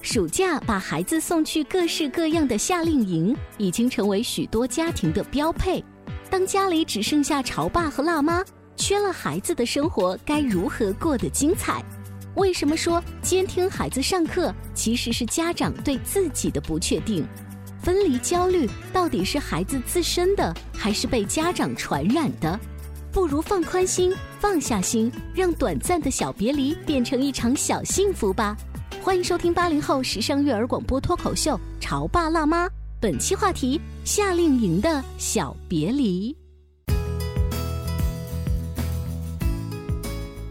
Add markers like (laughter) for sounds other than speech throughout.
暑假把孩子送去各式各样的夏令营，已经成为许多家庭的标配。当家里只剩下潮爸和辣妈，缺了孩子的生活该如何过得精彩？为什么说监听孩子上课其实是家长对自己的不确定？分离焦虑到底是孩子自身的，还是被家长传染的？不如放宽心，放下心，让短暂的小别离变成一场小幸福吧。欢迎收听八零后时尚育儿广播脱口秀《潮爸辣妈》，本期话题：夏令营的小别离。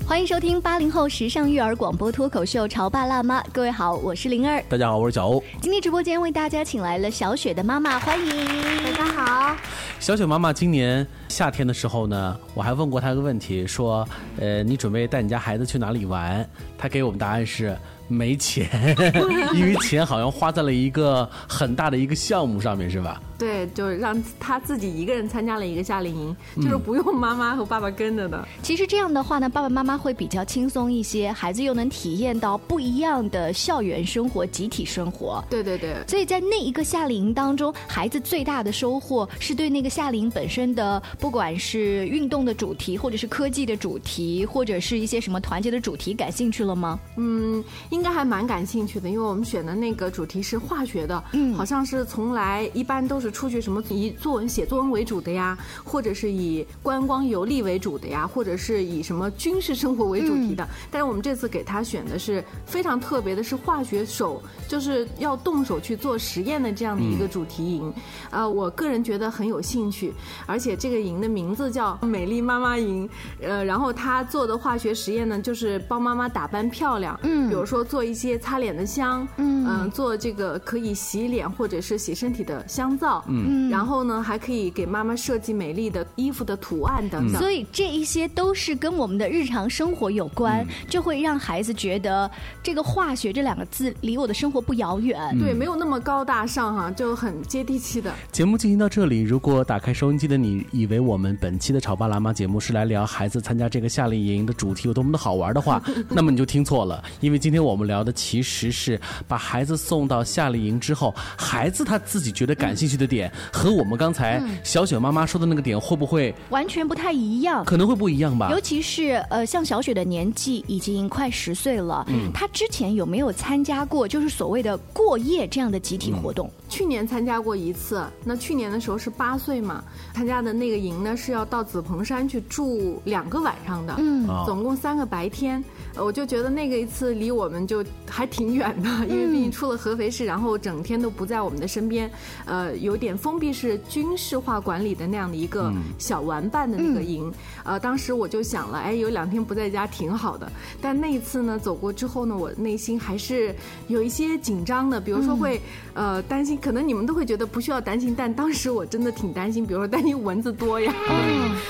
欢迎收听八零后时尚育儿广播脱口秀《潮爸辣妈》，各位好，我是灵儿。大家好，我是小欧。今天直播间为大家请来了小雪的妈妈，欢迎大家好。小雪妈妈今年夏天的时候呢，我还问过她一个问题，说，呃，你准备带你家孩子去哪里玩？她给我们答案是。没钱，(laughs) 因为钱好像花在了一个很大的一个项目上面，是吧？对，就是让他自己一个人参加了一个夏令营，就是不用妈妈和爸爸跟着的。其实这样的话呢，爸爸妈妈会比较轻松一些，孩子又能体验到不一样的校园生活、集体生活。对对对。所以在那一个夏令营当中，孩子最大的收获是对那个夏令营本身的，不管是运动的主题，或者是科技的主题，或者是一些什么团结的主题，感兴趣了吗？嗯，应该还蛮感兴趣的，因为我们选的那个主题是化学的，嗯，好像是从来一般都是。出去什么以作文写作文为主的呀，或者是以观光游历为主的呀，或者是以什么军事生活为主题的。但是我们这次给他选的是非常特别的，是化学手，就是要动手去做实验的这样的一个主题营。呃，我个人觉得很有兴趣，而且这个营的名字叫“美丽妈妈营”。呃，然后他做的化学实验呢，就是帮妈妈打扮漂亮，嗯，比如说做一些擦脸的香，嗯，做这个可以洗脸或者是洗身体的香皂。嗯，然后呢，还可以给妈妈设计美丽的衣服的图案等等。所以这一些都是跟我们的日常生活有关，就会让孩子觉得这个化学这两个字离我的生活不遥远。对，没有那么高大上哈，就很接地气的。节目进行到这里，如果打开收音机的你以为我们本期的潮爸辣妈节目是来聊孩子参加这个夏令营的主题有多么的好玩的话，(laughs) 那么你就听错了，因为今天我们聊的其实是把孩子送到夏令营之后，孩子他自己觉得感兴趣的点。和我们刚才小雪妈妈说的那个点会不会完全不太一样？可能会不一样吧。尤其是呃，像小雪的年纪已经快十岁了，嗯，她之前有没有参加过就是所谓的过夜这样的集体活动？去年参加过一次，那去年的时候是八岁嘛，参加的那个营呢是要到紫蓬山去住两个晚上的，嗯，总共三个白天。我就觉得那个一次离我们就还挺远的，因为毕竟出了合肥市，然后整天都不在我们的身边，呃，有点封闭式军事化管理的那样的一个小玩伴的那个营，呃，当时我就想了，哎，有两天不在家挺好的。但那一次呢，走过之后呢，我内心还是有一些紧张的，比如说会呃担心，可能你们都会觉得不需要担心，但当时我真的挺担心，比如说担心蚊子多呀，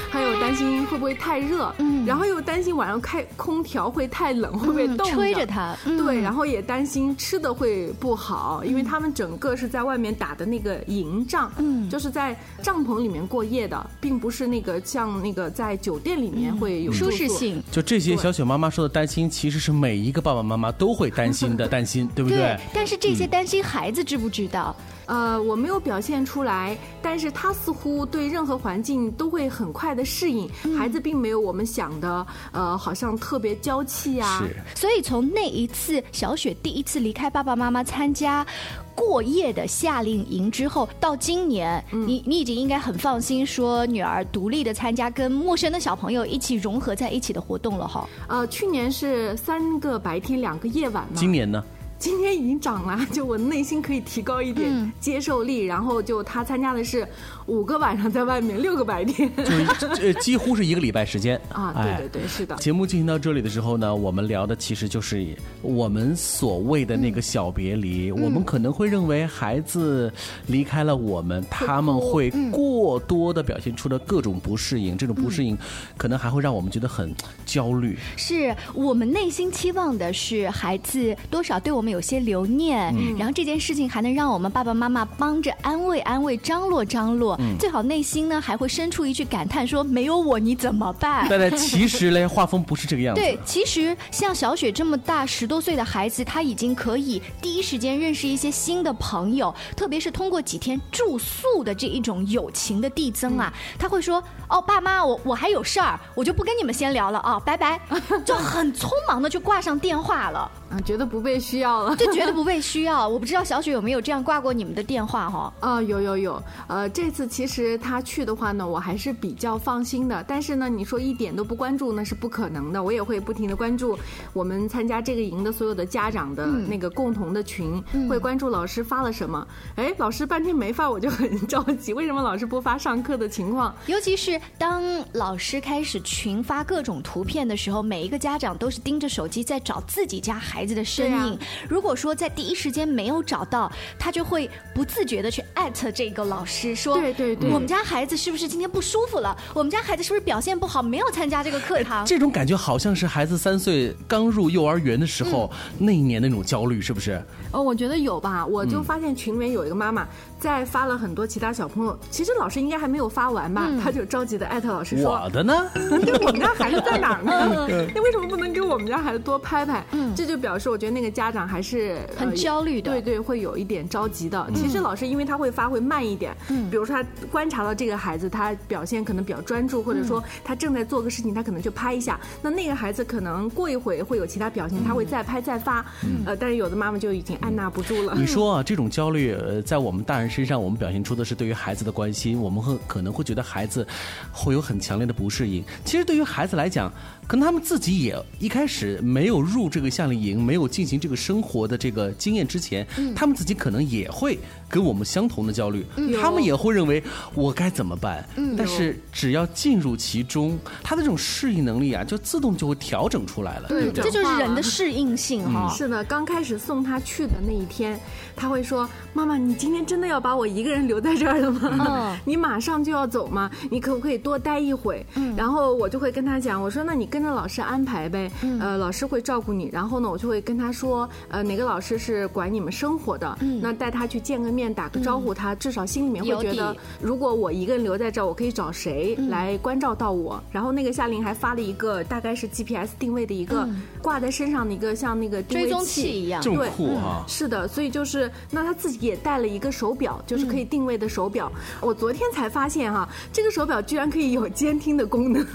还有担心会不会太热，然后又担心晚上开空调会。太冷会被冻吹着它，对，然后也担心吃的会不好，因为他们整个是在外面打的那个营帐，嗯，就是在帐篷里面过夜的，并不是那个像那个在酒店里面会有舒适性。就这些小雪妈妈说的担心，其实是每一个爸爸妈妈都会担心的担心，对不对？但是这些担心孩子知不知道？呃，我没有表现出来，但是他似乎对任何环境都会很快的适应。应，孩子并没有我们想的，呃，好像特别娇气啊。是，所以从那一次小雪第一次离开爸爸妈妈参加过夜的夏令营之后，到今年，你你已经应该很放心说女儿独立的参加跟陌生的小朋友一起融合在一起的活动了哈。呃，去年是三个白天两个夜晚嘛，今年呢？今天已经涨了，就我内心可以提高一点接受力，然后就他参加的是五个晚上在外面，六个白天，(laughs) 就呃几乎是一个礼拜时间 (laughs) 啊，对对对，是的。节目进行到这里的时候呢，我们聊的其实就是我们所谓的那个小别离，我们可能会认为孩子离开了我们，他们会过多的表现出了各种不适应，这种不适应可能还会让我们觉得很焦虑。是我们内心期望的是孩子多少对我们。有些留念，然后这件事情还能让我们爸爸妈妈帮着安慰安慰张罗张罗，最好内心呢还会生出一句感叹说：“没有我你怎么办？”对对，其实嘞，画风不是这个样子。对，其实像小雪这么大十多岁的孩子，他已经可以第一时间认识一些新的朋友，特别是通过几天住宿的这一种友情的递增啊，他会说：“哦，爸妈，我我还有事儿，我就不跟你们先聊了啊，拜拜。”就很匆忙的就挂上电话了。啊，觉得不被需要了，(laughs) 就觉得不被需要。我不知道小雪有没有这样挂过你们的电话哈？(laughs) 啊，有有有。呃，这次其实他去的话呢，我还是比较放心的。但是呢，你说一点都不关注那是不可能的。我也会不停的关注我们参加这个营的所有的家长的那个共同的群，会关注老师发了什么。哎，老师半天没发，我就很着急。为什么老师不发上课的情况？尤其是当老师开始群发各种图片的时候，每一个家长都是盯着手机在找自己家孩。孩子的身影，如果说在第一时间没有找到，他就会不自觉的去艾特这个老师说：“对对对，我们家孩子是不是今天不舒服了？我们家孩子是不是表现不好，没有参加这个课堂？”这种感觉好像是孩子三岁刚入幼儿园的时候那一年那种焦虑，是不是？哦，我觉得有吧。我就发现群里面有一个妈妈在发了很多其他小朋友，其实老师应该还没有发完吧，他就着急的艾特老师说：“我的呢？(laughs) 我们家孩子在哪儿呢？(laughs) 你为什么不能给我们家孩子多拍拍？”嗯，这就表。表示我觉得那个家长还是很焦虑的，对对，会有一点着急的。其实老师因为他会发挥慢一点，嗯，比如说他观察到这个孩子他表现可能比较专注，或者说他正在做个事情，他可能就拍一下。那那个孩子可能过一会会有其他表现，他会再拍再发。呃，但是有的妈妈就已经按捺不住了。你说啊，(laughs) 这种焦虑呃，在我们大人身上，我们表现出的是对于孩子的关心，我们会可能会觉得孩子会有很强烈的不适应。其实对于孩子来讲，可能他们自己也一开始没有入这个夏令营。没有进行这个生活的这个经验之前，他们自己可能也会跟我们相同的焦虑，他们也会认为我该怎么办？但是只要进入其中，他的这种适应能力啊，就自动就会调整出来了。对，这就是人的适应性哈。是的，刚开始送他去的那一天，他会说：“妈妈，你今天真的要把我一个人留在这儿了吗？(laughs) 你马上就要走吗？你可不可以多待一会？”然后我就会跟他讲：“我说那你跟着老师安排呗，呃，老师会照顾你。然后呢，我就。”会跟他说，呃，哪个老师是管你们生活的？嗯，那带他去见个面，打个招呼，他至少心里面会觉得，如果我一个人留在这儿，我可以找谁来关照到我？然后那个夏令还发了一个大概是 GPS 定位的一个挂在身上的一个像那个追踪器一样，这么酷啊！是的，所以就是那他自己也带了一个手表，就是可以定位的手表。我昨天才发现哈，这个手表居然可以有监听的功能，(laughs)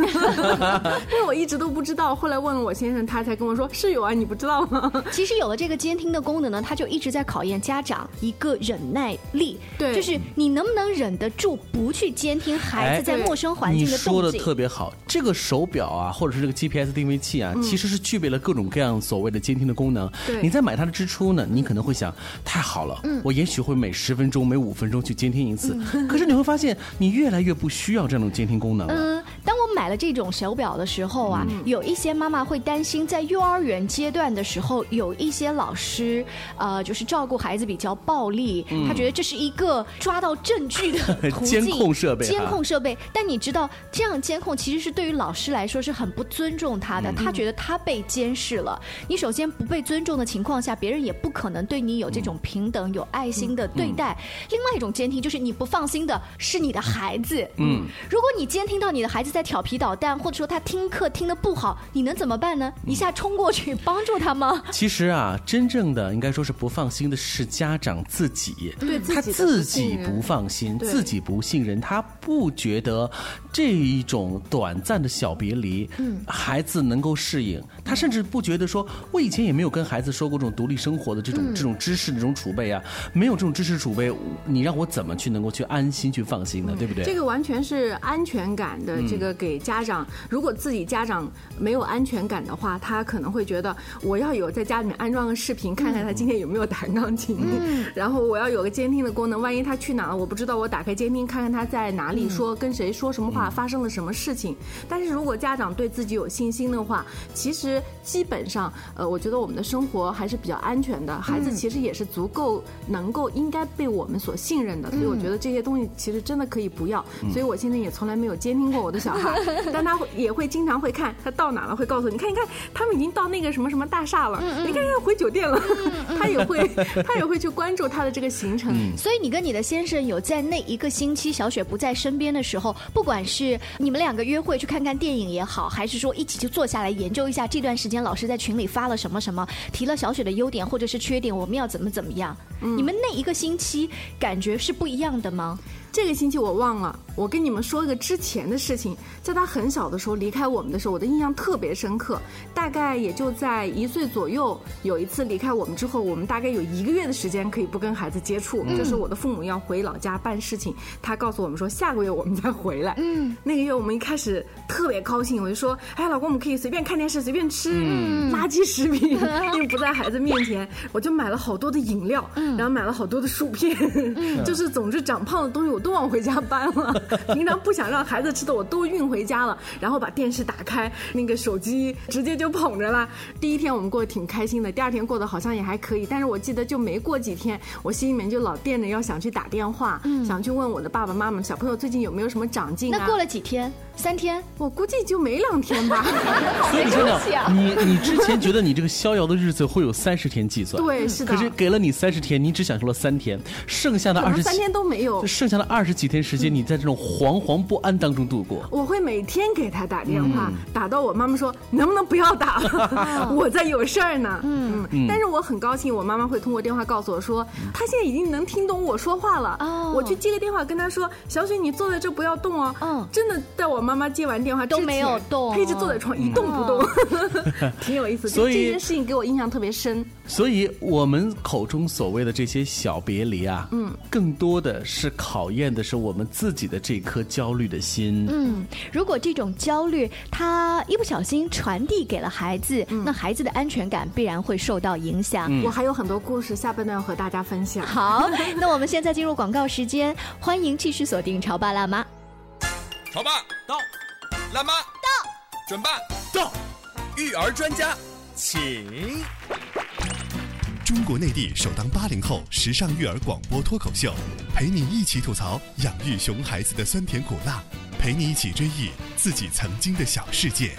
因为我一直都不知道。后来问了我先生，他才跟我说是有啊，你不知道。(laughs) 其实有了这个监听的功能呢，它就一直在考验家长一个忍耐力。对，就是你能不能忍得住不去监听孩子在陌生环境的动静。你说的特别好，这个手表啊，或者是这个 GPS 定位器啊，其实是具备了各种各样所谓的监听的功能。对，你在买它的之初呢，你可能会想，太好了，我也许会每十分钟、每五分钟去监听一次。(laughs) 可是你会发现，你越来越不需要这种监听功能了。嗯，当我买了这种手表的时候啊，有一些妈妈会担心，在幼儿园阶段的时候，有一些老师，呃，就是照顾孩子比较暴力，他觉得这是一个抓到证据的 (laughs) 途径。监控设备，监控设备。但你知道，这样监控其实是对于老师来说是很不尊重他的。他觉得他被监视了。你首先不被尊重的情况下，别人也不可能对你有这种平等、有爱心的对待。另外一种监听就是你不放心的是你的孩子。嗯，如果你监听到你的孩子在。调皮捣蛋，或者说他听课听得不好，你能怎么办呢？一下冲过去帮助他吗？(laughs) 其实啊，真正的应该说是不放心的是家长自己，对自己的他自不放心，自己不信任，他不觉得这一种短暂的小别离，嗯，孩子能够适应，他甚至不觉得说，我以前也没有跟孩子说过这种独立生活的这种、这种知识的这种储备啊，没有这种知识储备，你让我怎么去能够去安心去放心呢？对不对？这个完全是安全感的，这个给家长。如果自己家长没有安全感的话，他可能会觉得我要有在家里面安装个视频，看看他今天有没有弹钢琴，(laughs) 然后我要有个监听的功能，万一他去哪了我不知道，我打开监听看看他在哪里，说跟谁说什么话，发生了什么事情。但是如果家长对自己有信心的话，其实基本上，呃，我觉得我们的生活还是比较安全的，孩子其实也是足够能够应该被我们所信任的，所以我觉得这些东西其实真的可以不要。所以我现在也从来没有监听过我的小孩，但他会也会经常会看他到哪了，会告诉你看一看，他们已经到那个什么什么大厦了，你看看回酒店了，他也会他也会去关注他的这个行程。所以你跟你的先生有在那一个星期小雪不在身边的时候，不管是你们两个约会去看看电影也好，还是说一起就坐下来研究一下这段时间老师在群里发了什么什么，提了小雪的优点或者是缺点，我们要怎么怎么样？你们那一个星期感觉是不一样的吗？这个星期我忘了，我跟你们说一个之前的事情，在他很小的时候离开我们的时候，我的印象特别深刻。大概也就在一岁左右，有一次离开我们之后，我们大概有一个月的时间可以不跟孩子接触，就是我的父母要回老家办事情，他告诉我们说下个月我们再回来。嗯，那个月我们一开始特别高兴，我就说，哎，老公，我们可以随便看电视，随便吃垃圾食品，(laughs) 因为不在孩子面前，我就买了好多的饮料，嗯然后买了好多的薯片，就是总之长胖的东西我都往回家搬了。(laughs) 平常不想让孩子吃的我都运回家了，然后把电视打开，那个手机直接就捧着了。第一天我们过得挺开心的，第二天过得好像也还可以，但是我记得就没过几天，我心里面就老惦着要想去打电话，想去问我的爸爸妈妈，小朋友最近有没有什么长进啊？那过了几天？三天？我估计就没两天吧。(laughs) 所以你你你之前觉得你这个逍遥的日子会有三十天计算，对，是的。可是给了你三十天，你只享受了三天，剩下的二十三天都没有。剩下的二十几天时间，你在这种惶惶不安当中度过。我会每天给他打电话，打到我妈妈说能不能不要打了，(laughs) (laughs) 我在有事儿呢。嗯嗯。但是我很高兴，我妈妈会通过电话告诉我说，她现在已经能听懂我说话了。哦我去接个电话跟她说，小雪你坐在这不要动哦。嗯真的，在我妈妈接完电话都没有动她一直坐在床一动不动，(laughs) 挺有意思。所以这件事情给我印象特别深。所以我们口中所谓的这些小别离啊，嗯，更多的是考验的是我们自己的这颗焦虑的心。嗯，如果这种焦虑他一不小心传递给了孩子，那孩子的安全感必然会受到影响。我还有很多故事，下半段要和大家分享。好，(laughs) 那我们现在进入广告时间，欢迎继续锁定《潮爸辣妈》。潮爸到，辣妈到，准爸到，育儿专家，请。中国内地首档八零后时尚育儿广播脱口秀，陪你一起吐槽养育熊孩子的酸甜苦辣，陪你一起追忆自己曾经的小世界。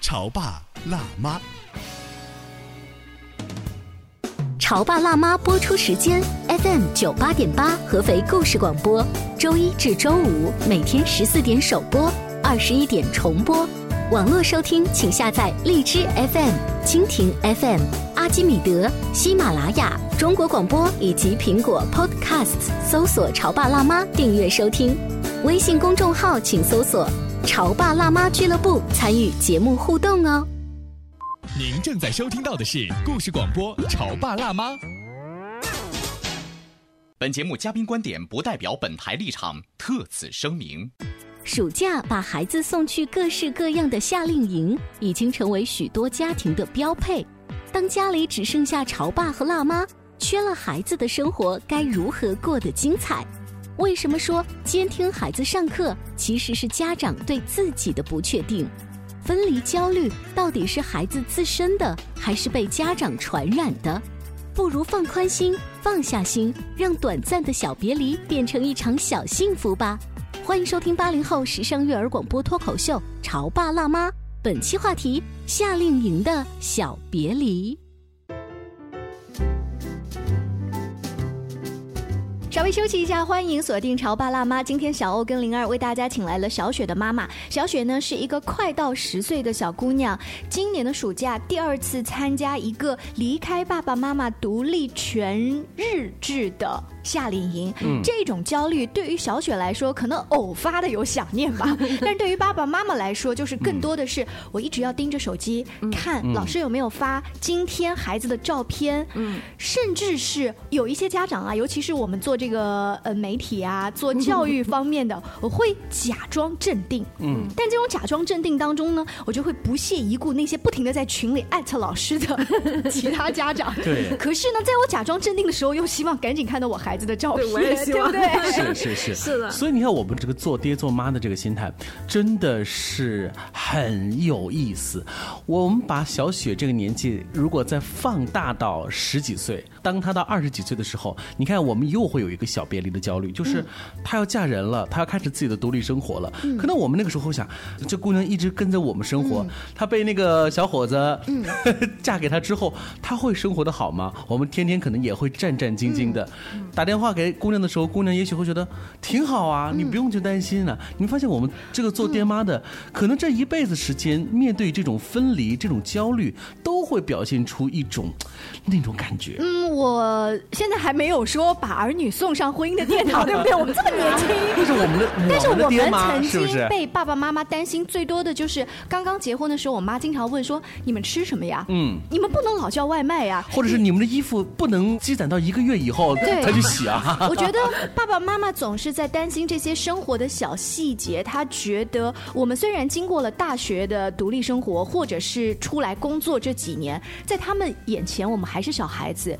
潮爸辣妈。潮爸辣妈播出时间：FM 九八点八，合肥故事广播，周一至周五每天十四点首播，二十一点重播。网络收听，请下载荔枝 FM、蜻蜓 FM、阿基米德、喜马拉雅、中国广播以及苹果 Podcasts，搜索“潮爸辣妈”订阅收听。微信公众号请搜索“潮爸辣妈俱乐部”，参与节目互动哦。您正在收听到的是故事广播《潮爸辣妈》。本节目嘉宾观点不代表本台立场，特此声明。暑假把孩子送去各式各样的夏令营，已经成为许多家庭的标配。当家里只剩下潮爸和辣妈，缺了孩子的生活该如何过得精彩？为什么说监听孩子上课其实是家长对自己的不确定？分离焦虑到底是孩子自身的，还是被家长传染的？不如放宽心，放下心，让短暂的小别离变成一场小幸福吧。欢迎收听八零后时尚育儿广播脱口秀《潮爸辣妈》，本期话题：夏令营的小别离。稍微休息一下，欢迎锁定潮爸辣妈。今天小欧跟灵儿为大家请来了小雪的妈妈。小雪呢是一个快到十岁的小姑娘，今年的暑假第二次参加一个离开爸爸妈妈独立全日制的夏令营。嗯。这种焦虑对于小雪来说，可能偶发的有想念吧，(laughs) 但是对于爸爸妈妈来说，就是更多的是我一直要盯着手机、看嗯。老师有没有发今天孩子的照片，嗯。甚至是有一些家长啊，尤其是我们做这个呃媒体啊，做教育方面的，(laughs) 我会假装镇定。嗯，但这种假装镇定当中呢，我就会不屑一顾那些不停的在群里艾特老师的 (laughs) 其他家长。对。可是呢，在我假装镇定的时候，又希望赶紧看到我孩子的照片，对我也希望对不对？是 (laughs) 是是是的所以你看，我们这个做爹做妈的这个心态，真的是很有意思。我们把小雪这个年纪，如果再放大到十几岁，当她到二十几岁的时候，你看我们又会有一个小别离的焦虑，就是她要嫁人了，她要开始自己的独立生活了。可能我们那个时候想，这姑娘一直跟着我们生活，她被那个小伙子 (laughs) 嫁给他之后，她会生活的好吗？我们天天可能也会战战兢兢的。打电话给姑娘的时候，姑娘也许会觉得挺好啊，你不用去担心了。你发现我们这个做爹妈的，可能这一辈子时间面对这种分离、这种焦虑，都会表现出一种那种感觉。嗯，我现在还没有说把儿女送上婚姻的殿堂，对不对？我们这么年轻。但是我们的但是我们曾？经被爸爸妈妈担心最多的就是刚刚结婚的时候，我妈经常问说：“你们吃什么呀？嗯。你们不能老叫外卖呀。”或者是你们的衣服不能积攒到一个月以后对才去洗啊？(laughs) 我觉得爸爸妈妈总是在担心这些生活的小细节。他觉得我们虽然经过了大学的独立生活，或者是出来工作这几年，在他们眼前我们还是小孩子，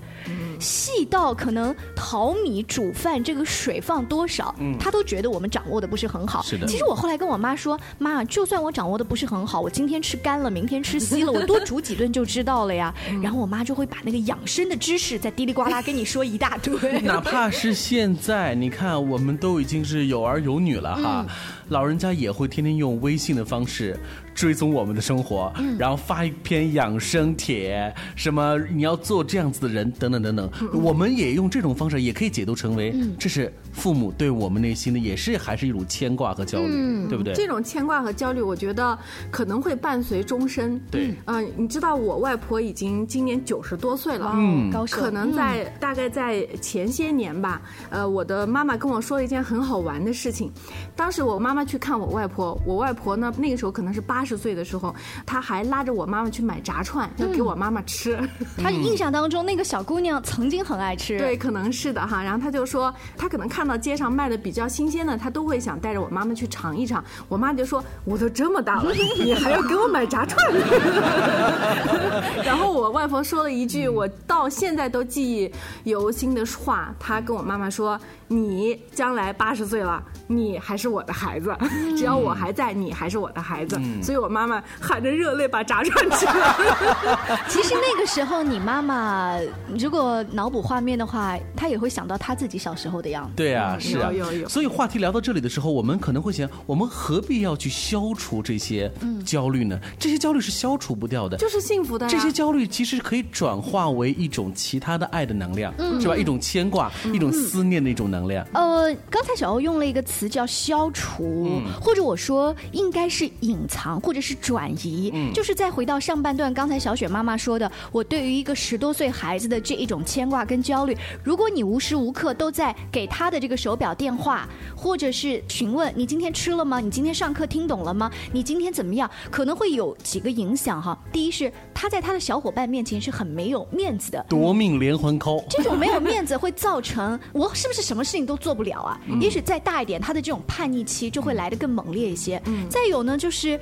细到可能淘米煮饭这个水放多少，他都觉得我们掌握的不是很好。是的其实我后来跟我妈说，妈，就算我掌握的不是很好，我今天吃干了，明天吃稀了，(laughs) 我多煮几顿就知道了呀。然后我妈就会把那个养生的知识再滴里呱啦跟你说一大堆。哪怕是现在，你看我们都已经是有儿有女了哈，老人家也会天天用微信的方式追踪我们的生活，然后发一篇养生帖，什么你要做这样子的人等等等等，我们也用这种方式也可以解读成为这是父母对我们内心的也是还是一种牵挂和焦虑，对不对？这种牵挂和焦虑，我觉得可能会伴随终身。对。嗯、你知道我外婆已经今年九十多岁了，嗯。高手可能在、大概在前些年吧，呃，我的妈妈跟我说了一件很好玩的事情。当时我妈妈去看我外婆，我外婆呢那个时候可能是八十岁的时候，他还拉着我妈妈去买炸串，要给我妈妈吃。(laughs) 他印象当中那个小姑娘曾经很爱吃，对，可能是的哈。然后他就说，他可能看到街上卖的比较新鲜的，他都会想带着我妈妈去尝一尝。我妈就说：“我都这么大了，(laughs) 你还要给我买炸串？” (laughs) 然后我外婆说了一句我到现在都记忆犹新的话，她跟我妈妈说：“你将来八十岁了，你还是我的孩子，只要我还在，你还是我的孩子。所以我妈妈含着热泪把炸串吃了。(laughs) 其实那个时候你妈妈如果脑补画面的话，她也会想到她自己小时候的样子。对啊，是啊，有有有所以话题聊到这里的时候，我们可能会想，我们何必要去消除这些焦虑呢？这些焦虑是消除不掉的。就是幸福的呀。这些焦虑其实可以转化为一种其他的爱的能量，是吧？一种牵挂，一种思念的一种能量。呃，刚才小欧用了一个词叫消除，或者我说应该是隐藏，或者是转移。就是再回到上半段，刚才小雪妈妈说的，我对于一个十多岁孩子的这一种牵挂跟焦虑，如果你无时无刻都在给他的这个手表电话，或者是询问你今天吃了吗？你今天上课听懂了吗？你今天怎么样？可能会有几个影响哈。第一是他在他的小伙伴面前是很没有面子的，夺命连环 call，这种没有面子会造成我是不是什么事情都做不了啊？也许再大一点，他的这种叛逆期就会来得更猛烈一些。再有呢，就是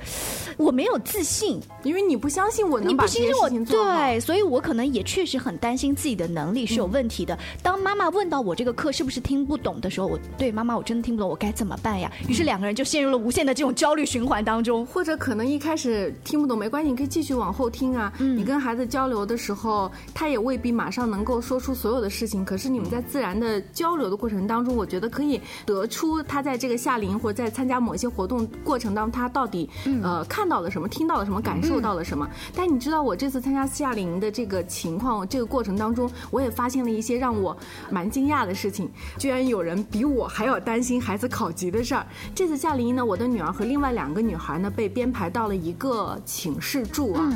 我没有自信，因为你不相信我你能把这些事不信我，情做好。对，所以我可能也确实很担心自己的能力是有问题的。当妈妈问到我这个课是不是听不懂的时候，我对妈妈我真的听不懂，我该怎么办呀？于是两个人就陷入了无限的这种焦虑循环当中。或者可能一开始听不懂没关系，你可以继续往后听啊。嗯你跟孩子交流的时候，他也未必马上能够说出所有的事情，可是你们在自然的交流的过程当中，我觉得可以得出他在这个夏令营或者在参加某些活动过程当中，他到底、呃看到了什么，听到了什么，感受到了什么。但你知道我这次参加夏令营的这个情况，这个过程当中，我也发现了一些让我蛮惊讶的事情，居然有人比我还要担心孩子考级的事儿。这次夏令营呢，我的女儿和另外两个女孩呢被编排到了一个寝室住啊。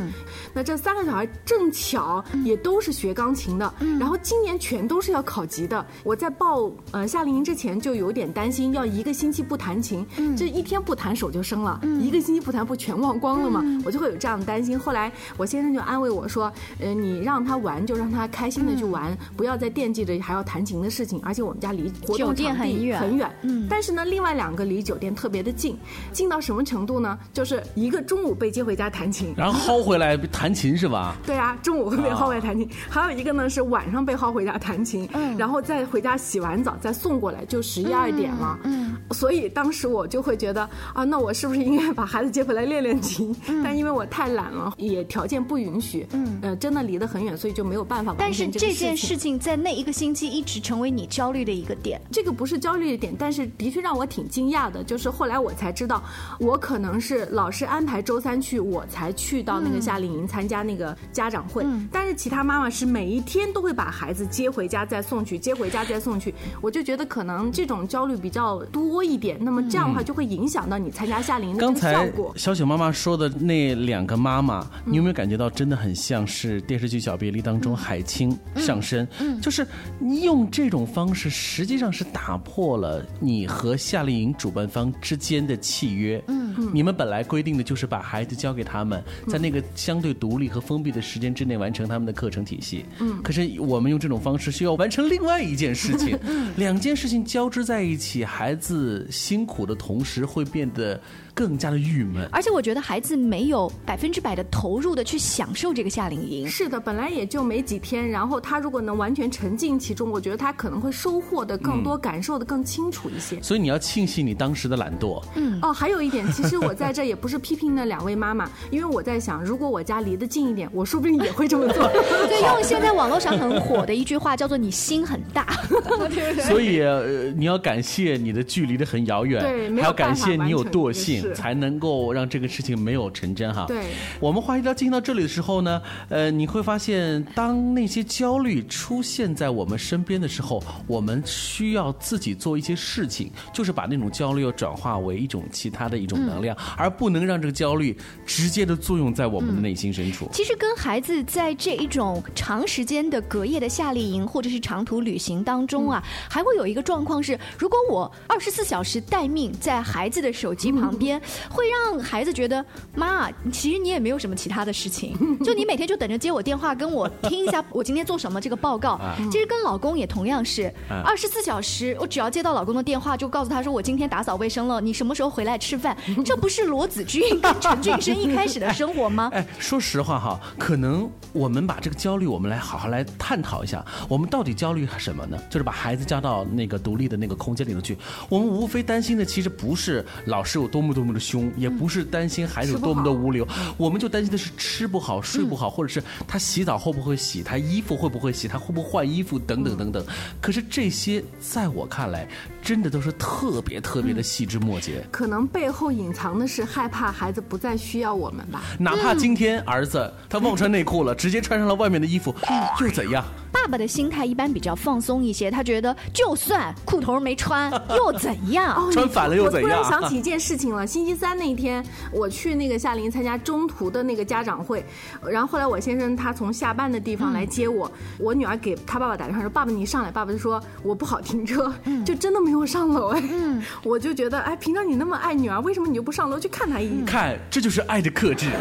那这三个小孩正巧也都是学钢琴的，然后今年全都是要考级的。我在报呃夏令营之前就有点担心，要一个星期不弹琴，这一天不弹手就生了，一个星期不弹不全忘光了吗？我就会有这样的担心。后来我先生就安慰我说，呃，你让他玩就让他开心的去玩，不要再惦记着还要弹琴的事情。而且我们家离活动酒店场地很远很远，嗯但是呢，另外两个离酒店特别的近，近到什么程度呢？就是一个中午被接回家弹琴，然后薅回来弹琴是吧？(laughs) 对啊，中午会被薅回来弹琴，还有一个呢是晚上被薅回家弹琴，嗯然后再回家洗完澡再送过来，就十一二点了。嗯，所以当时我就会觉得啊，那我是不是应该把孩子接回来练练琴？但因为我太懒了，也条件不允许，嗯，呃，真的离得很远，所以就没有办法但是这件事情在那一个星期一直成为你焦虑的一个点。这个不是焦虑的点，但是的确让我挺惊讶的。就是后来我才知道，我可能是老师安排周三去，我才去到那个夏令营参加那个家长会。但是其他妈妈是每一天都会把孩子接回家再送去，接回家再送去。我就觉得可能这种焦虑比较多一点，那么这样的话就会影响到你参加夏令营的刚才果。小雪妈妈说的那两个妈妈，你有没有感觉到真的很像是电视剧《小别离》当中海清上身？嗯就是用这种方式，实际上是打破了你和夏令营主办方之间的契约。嗯，你们本来规定的就是把孩子交给他们，在那个相对独立和封闭的时间之内完成他们的课程体系。嗯，可是我们用这种方式需要完成另外一件事情，(laughs) 两件事情交织在一起，孩子辛苦的同时会变得更加的郁闷。而且我觉得孩子没有百分之百的投入的去享受这个夏令营。是的，本来也就没几天，然后他如果能完全沉浸其中，我觉得他可能会收获的更多，感受的更清楚一些。所以你要庆幸你当时的懒惰。嗯哦，还有一点，其实我在这也不是批评那两位妈妈，(laughs) 因为我在想，如果我家离得近一点，我说不定也会这么做。(laughs) 对，用现在网络上很火的一句话叫做“你心很大”，对不对？(laughs) 所以、呃、你要感谢你的距离的很遥远，对没有还要感谢你有惰性，事才能够让这个事情没有成真哈。对。我们话题到进行到这里的时候呢，呃，你会发现，当那些焦虑出现在我们身边的时候，我们需要自己做一些事情，就是把那种焦虑要转化为一种其他的一种能量，而不能让这个焦虑直接的作用在我们的内心深处。其实跟孩子在这一种长时间的隔夜的夏令营或者是长途旅行当中啊，还会有一个状况是，如果我二十四小时待命在孩子的手机旁边，会让孩子觉得妈，其实你也没有什么其他的事情，(laughs) 就你每天就等着接我电话，跟我听一下 (laughs) 我今天做什么这个报告。其实跟老公也同样是二十四小时，我只要接到老公的电话，就告诉他说我今天打扫卫生了，你什么时候回来吃饭？(laughs) 这不是罗子君跟陈俊生一开始的生活吗？哎，说实话哈，可能我们把这个焦虑，我们来好好来探讨一下，我们到底焦虑什么呢？就是把孩子交到那个独立的那个空间里头去。我们无非担心的其实不是老师有多么多么的凶，也不是担心孩子有多么的无聊，我们就担心的是吃不好、睡不好，或者是他洗澡会不会洗，他衣服会不会洗，他会不会换衣服等等等等。可是这些在我看来，真的都是特别特别的细枝末节。可能背后隐藏的是害怕孩子不再需要我们吧。哪怕今天儿子他忘穿内裤了，直接穿上了外面的衣服，又怎样？爸爸的心态一般比较放松一些，他觉得就算裤头没穿 (laughs) 又怎样？哦穿反了又怎样我突然想起一件事情了，星期三那一天，我去那个夏令营参加中途的那个家长会，然后后来我先生他从下班的地方来接我，我女儿给他爸爸打电话说：“爸爸你上来。”爸爸就说：“我不好停车。就真的没有上楼哎。我就觉得哎，平常你那么爱女儿，为什么你就不上楼去看她一眼？看，这就是爱的克制。(laughs)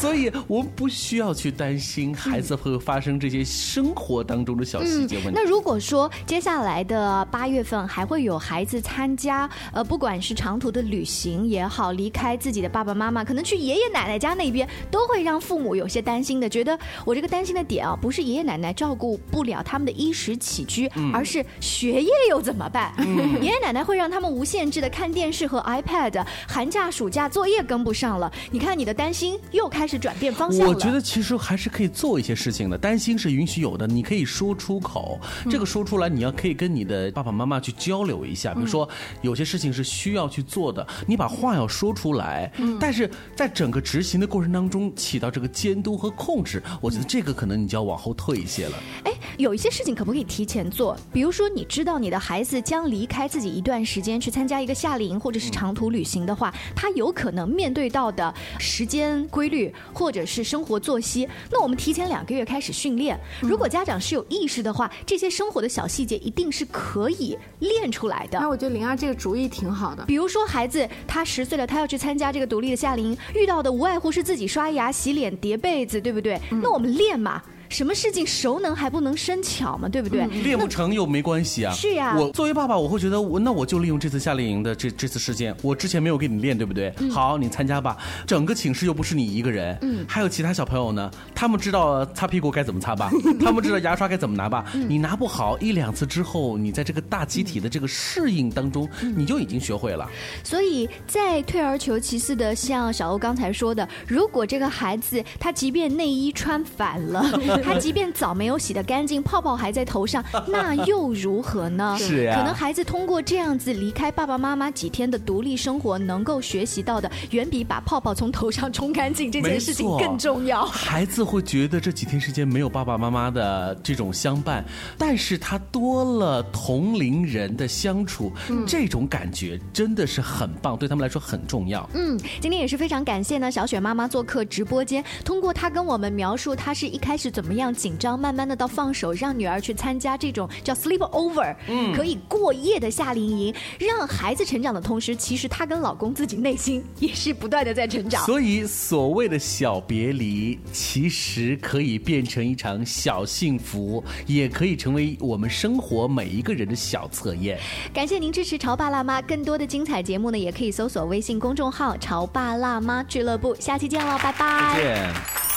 所以我们不需要去担心孩子会发生这些生活当中的小细节问题。那如果说接下来的八月份还会有孩子参加，呃，不管是长途的旅行也好，离开自己的爸爸妈妈，可能去爷爷奶奶家那边，都会让父母有些担心的，觉得我这个担心的点啊，不是爷爷奶奶照顾不了他们的衣食起居，而是学业又怎么办？爷爷奶奶会让他们无限制的看电视和 iPad，寒假暑假作业跟不上了，你看你的担心又开开始转变方向了。我觉得其实还是可以做一些事情的，担心是允许有的，你可以说出口。这个说出来，你要可以跟你的爸爸妈妈去交流一下，比如说有些事情是需要去做的，你把话要说出来。但是在整个执行的过程当中，起到这个监督和控制，我觉得这个可能你就要往后退一些了。哎，有一些事情可不可以提前做？比如说，你知道你的孩子将离开自己一段时间去参加一个夏令营或者是长途旅行的话，他有可能面对到的时间规律或者是生活作息，那我们提前两个月开始训练。如果家长是有意识的话，这些生活的小细节一定是可以练出来的。那我觉得灵儿这个主意挺好的。比如说，孩子他十岁了，他要去参加这个独立的夏令营，遇到的无外乎是自己刷牙、洗脸、叠被子，对不对？那我们练嘛。什么事情熟能还不能生巧嘛，对不对？练不成又没关系啊。是呀。我作为爸爸，我会觉得我那我就利用这次夏令营的这这次事件，我之前没有给你练，对不对？好，你参加吧。整个寝室又不是你一个人，嗯，还有其他小朋友呢，他们知道擦屁股该怎么擦吧？(laughs) 他们知道牙刷该怎么拿吧？你拿不好一两次之后，你在这个大集体的这个适应当中，你就已经学会了。所以在退而求其次的，像小欧刚才说的，如果这个孩子他即便内衣穿反了。(laughs) 他即便澡没有洗得干净，泡泡还在头上，那又如何呢？是呀，可能孩子通过这样子离开爸爸妈妈几天的独立生活，能够学习到的，远比把泡泡从头上冲干净这件事情更重要。孩子会觉得这几天时间没有爸爸妈妈的这种相伴，但是他多了同龄人的相处，这种感觉真的是很棒，对他们来说很重要。嗯，今天也是非常感谢呢，小雪妈妈做客直播间，通过她跟我们描述，她是一开始怎么样。紧张，慢慢的到放手，让女儿去参加这种叫 sleep over，嗯，可以过夜的夏令营，让孩子成长的同时，其实她跟老公自己内心也是不断的在成长。所以所谓的小别离，其实可以变成一场小幸福，也可以成为我们生活每一个人的小测验。感谢您支持潮爸辣妈，更多的精彩节目呢，也可以搜索微信公众号“潮爸辣妈俱乐部”。下期见喽，拜拜。再见。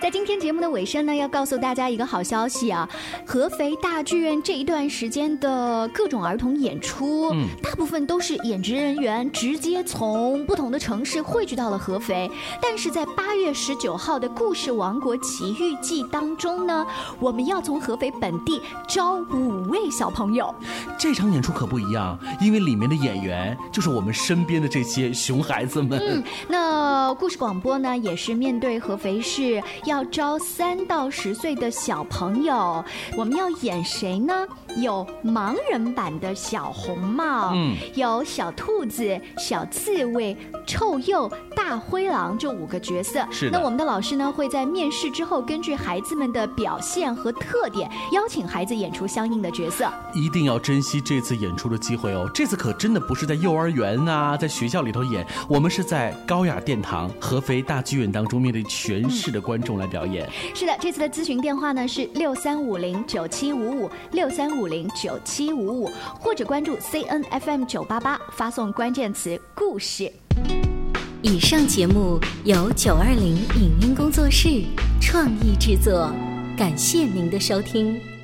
在今天节目的尾声呢，要告诉大家一个好消息啊！合肥大剧院这一段时间的各种儿童演出，嗯，大部分都是演职人员直接从不同的城市汇聚到了合肥。但是在八月十九号的故事王国奇遇记当中呢，我们要从合肥本地招五位小朋友。这场演出可不一样，因为里面的演员就是我们身边的这些熊孩子们。嗯，那故事广播呢，也是面对合肥市。要招三到十岁的小朋友，我们要演谁呢？有盲人版的小红帽，嗯，有小兔子、小刺猬、臭鼬、大灰狼这五个角色。是。那我们的老师呢，会在面试之后，根据孩子们的表现和特点，邀请孩子演出相应的角色。一定要珍惜这次演出的机会哦！这次可真的不是在幼儿园啊，在学校里头演，我们是在高雅殿堂合肥大剧院当中，面对全市的观众。来表演是的，这次的咨询电话呢是六三五零九七五五六三五零九七五五，或者关注 C N F M 九八八，发送关键词“故事”。以上节目由九二零影音工作室创意制作，感谢您的收听。